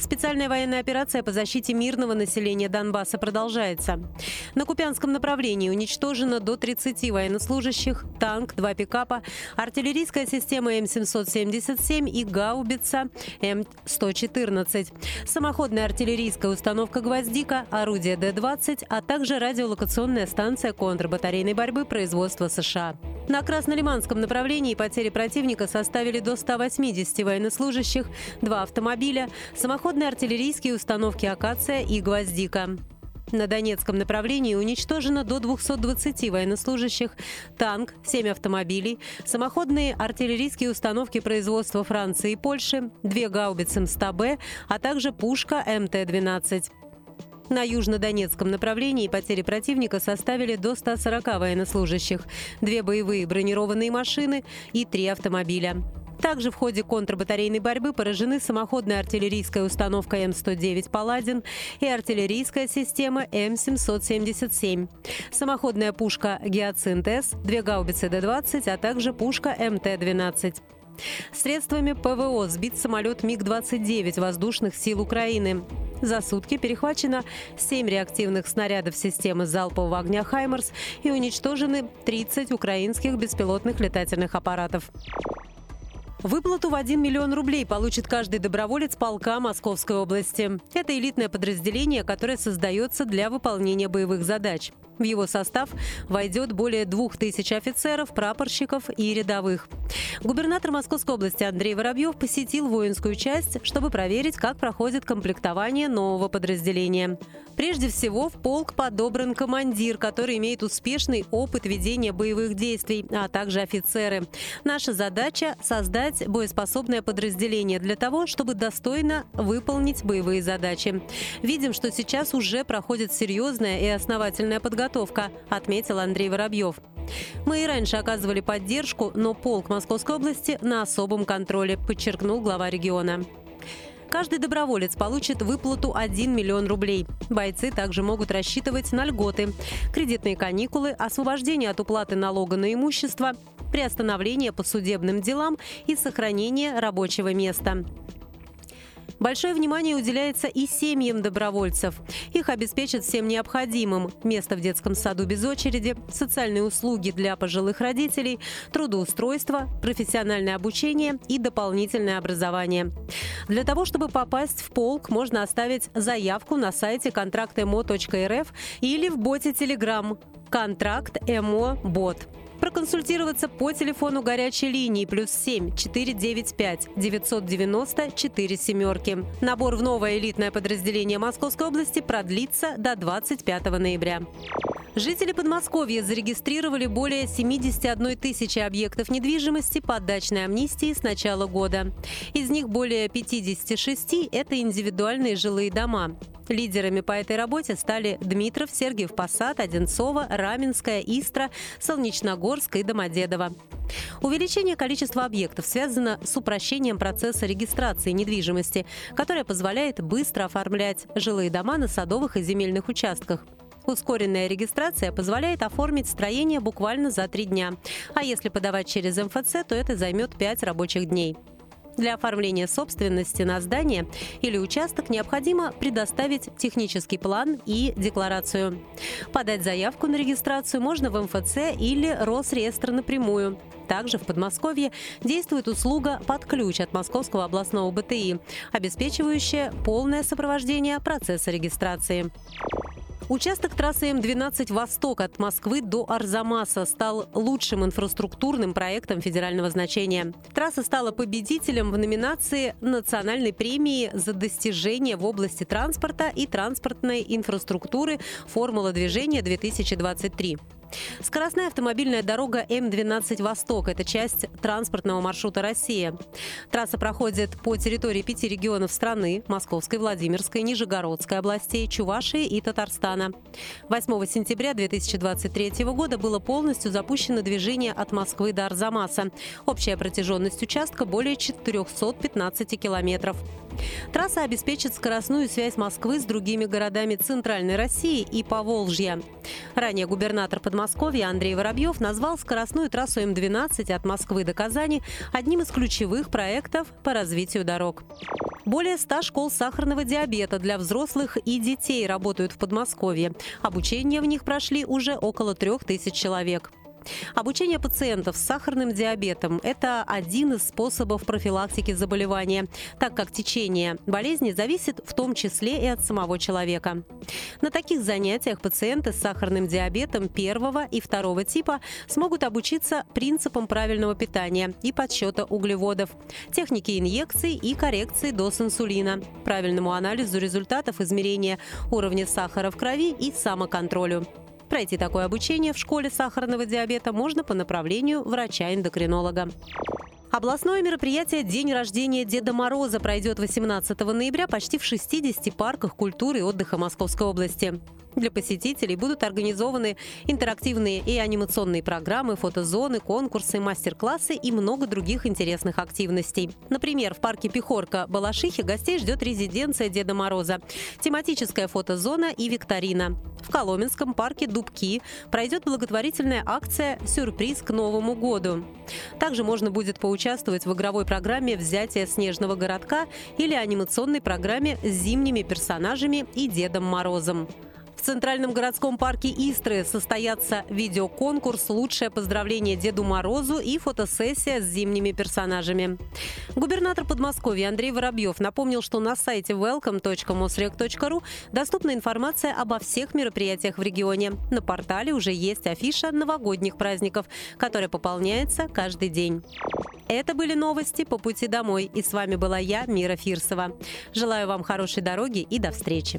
Специальная военная операция по защите мирного населения Донбасса продолжается. На Купянском направлении уничтожено до 30 военнослужащих, танк, два пикапа, артиллерийская система М777 и гаубица М114, самоходная артиллерийская установка «Гвоздика», орудие Д-20, а также радиолокационная станция контрбатарейной борьбы производства США. На Краснолиманском направлении потери противника составили до 180 военнослужащих, два автомобиля, самоходные артиллерийские установки «Акация» и «Гвоздика». На Донецком направлении уничтожено до 220 военнослужащих, танк, 7 автомобилей, самоходные артиллерийские установки производства Франции и Польши, две гаубицы МСТБ, а также пушка МТ-12. На южнодонецком направлении потери противника составили до 140 военнослужащих, две боевые бронированные машины и три автомобиля. Также в ходе контрбатарейной борьбы поражены самоходная артиллерийская установка М-109 «Паладин» и артиллерийская система М-777, самоходная пушка «Гиацинт-С», две гаубицы Д-20, а также пушка МТ-12. Средствами ПВО сбит самолет МиГ-29 воздушных сил Украины. За сутки перехвачено 7 реактивных снарядов системы залпового огня «Хаймерс» и уничтожены 30 украинских беспилотных летательных аппаратов. Выплату в 1 миллион рублей получит каждый доброволец полка Московской области. Это элитное подразделение, которое создается для выполнения боевых задач. В его состав войдет более двух тысяч офицеров, прапорщиков и рядовых. Губернатор Московской области Андрей Воробьев посетил воинскую часть, чтобы проверить, как проходит комплектование нового подразделения. Прежде всего, в полк подобран командир, который имеет успешный опыт ведения боевых действий, а также офицеры. Наша задача – создать боеспособное подразделение для того, чтобы достойно выполнить боевые задачи. Видим, что сейчас уже проходит серьезная и основательная подготовка подготовка, отметил Андрей Воробьев. Мы и раньше оказывали поддержку, но полк Московской области на особом контроле, подчеркнул глава региона. Каждый доброволец получит выплату 1 миллион рублей. Бойцы также могут рассчитывать на льготы, кредитные каникулы, освобождение от уплаты налога на имущество, приостановление по судебным делам и сохранение рабочего места. Большое внимание уделяется и семьям добровольцев. Их обеспечат всем необходимым. Место в детском саду без очереди, социальные услуги для пожилых родителей, трудоустройство, профессиональное обучение и дополнительное образование. Для того, чтобы попасть в полк, можно оставить заявку на сайте контрактмо.рф или в боте Telegram «Контракт МО Бот». Проконсультироваться по телефону горячей линии плюс 7 495 990 4 семерки. Набор в новое элитное подразделение Московской области продлится до 25 ноября. Жители Подмосковья зарегистрировали более 71 тысячи объектов недвижимости под дачной амнистии с начала года. Из них более 56 – это индивидуальные жилые дома. Лидерами по этой работе стали Дмитров, Сергиев Посад, Одинцова, Раменская, Истра, Солнечногорск и Домодедово. Увеличение количества объектов связано с упрощением процесса регистрации недвижимости, которое позволяет быстро оформлять жилые дома на садовых и земельных участках. Ускоренная регистрация позволяет оформить строение буквально за три дня. А если подавать через МФЦ, то это займет пять рабочих дней. Для оформления собственности на здание или участок необходимо предоставить технический план и декларацию. Подать заявку на регистрацию можно в МФЦ или Росреестр напрямую. Также в Подмосковье действует услуга «Под ключ» от Московского областного БТИ, обеспечивающая полное сопровождение процесса регистрации. Участок трассы М12 «Восток» от Москвы до Арзамаса стал лучшим инфраструктурным проектом федерального значения. Трасса стала победителем в номинации национальной премии за достижения в области транспорта и транспортной инфраструктуры «Формула движения-2023». Скоростная автомобильная дорога М-12 «Восток» – это часть транспортного маршрута «Россия». Трасса проходит по территории пяти регионов страны – Московской, Владимирской, Нижегородской областей, Чувашии и Татарстана. 8 сентября 2023 года было полностью запущено движение от Москвы до Арзамаса. Общая протяженность участка более 415 километров. Трасса обеспечит скоростную связь Москвы с другими городами Центральной России и Поволжья. Ранее губернатор Подмосковья Андрей Воробьев назвал скоростную трассу М-12 от Москвы до Казани одним из ключевых проектов по развитию дорог. Более 100 школ сахарного диабета для взрослых и детей работают в Подмосковье. Обучение в них прошли уже около трех тысяч человек. Обучение пациентов с сахарным диабетом – это один из способов профилактики заболевания, так как течение болезни зависит в том числе и от самого человека. На таких занятиях пациенты с сахарным диабетом первого и второго типа смогут обучиться принципам правильного питания и подсчета углеводов, технике инъекций и коррекции доз инсулина, правильному анализу результатов измерения уровня сахара в крови и самоконтролю. Пройти такое обучение в школе сахарного диабета можно по направлению врача-эндокринолога. Областное мероприятие «День рождения Деда Мороза» пройдет 18 ноября почти в 60 парках культуры и отдыха Московской области. Для посетителей будут организованы интерактивные и анимационные программы, фотозоны, конкурсы, мастер-классы и много других интересных активностей. Например, в парке Пехорка Балашихи гостей ждет резиденция Деда Мороза, тематическая фотозона и викторина. В Коломенском парке Дубки пройдет благотворительная акция «Сюрприз к Новому году». Также можно будет поучаствовать в игровой программе «Взятие снежного городка» или анимационной программе с зимними персонажами и Дедом Морозом. В Центральном городском парке Истры состоятся видеоконкурс «Лучшее поздравление Деду Морозу» и фотосессия с зимними персонажами. Губернатор Подмосковья Андрей Воробьев напомнил, что на сайте welcome.mosrec.ru доступна информация обо всех мероприятиях в регионе. На портале уже есть афиша новогодних праздников, которая пополняется каждый день. Это были новости по пути домой. И с вами была я, Мира Фирсова. Желаю вам хорошей дороги и до встречи.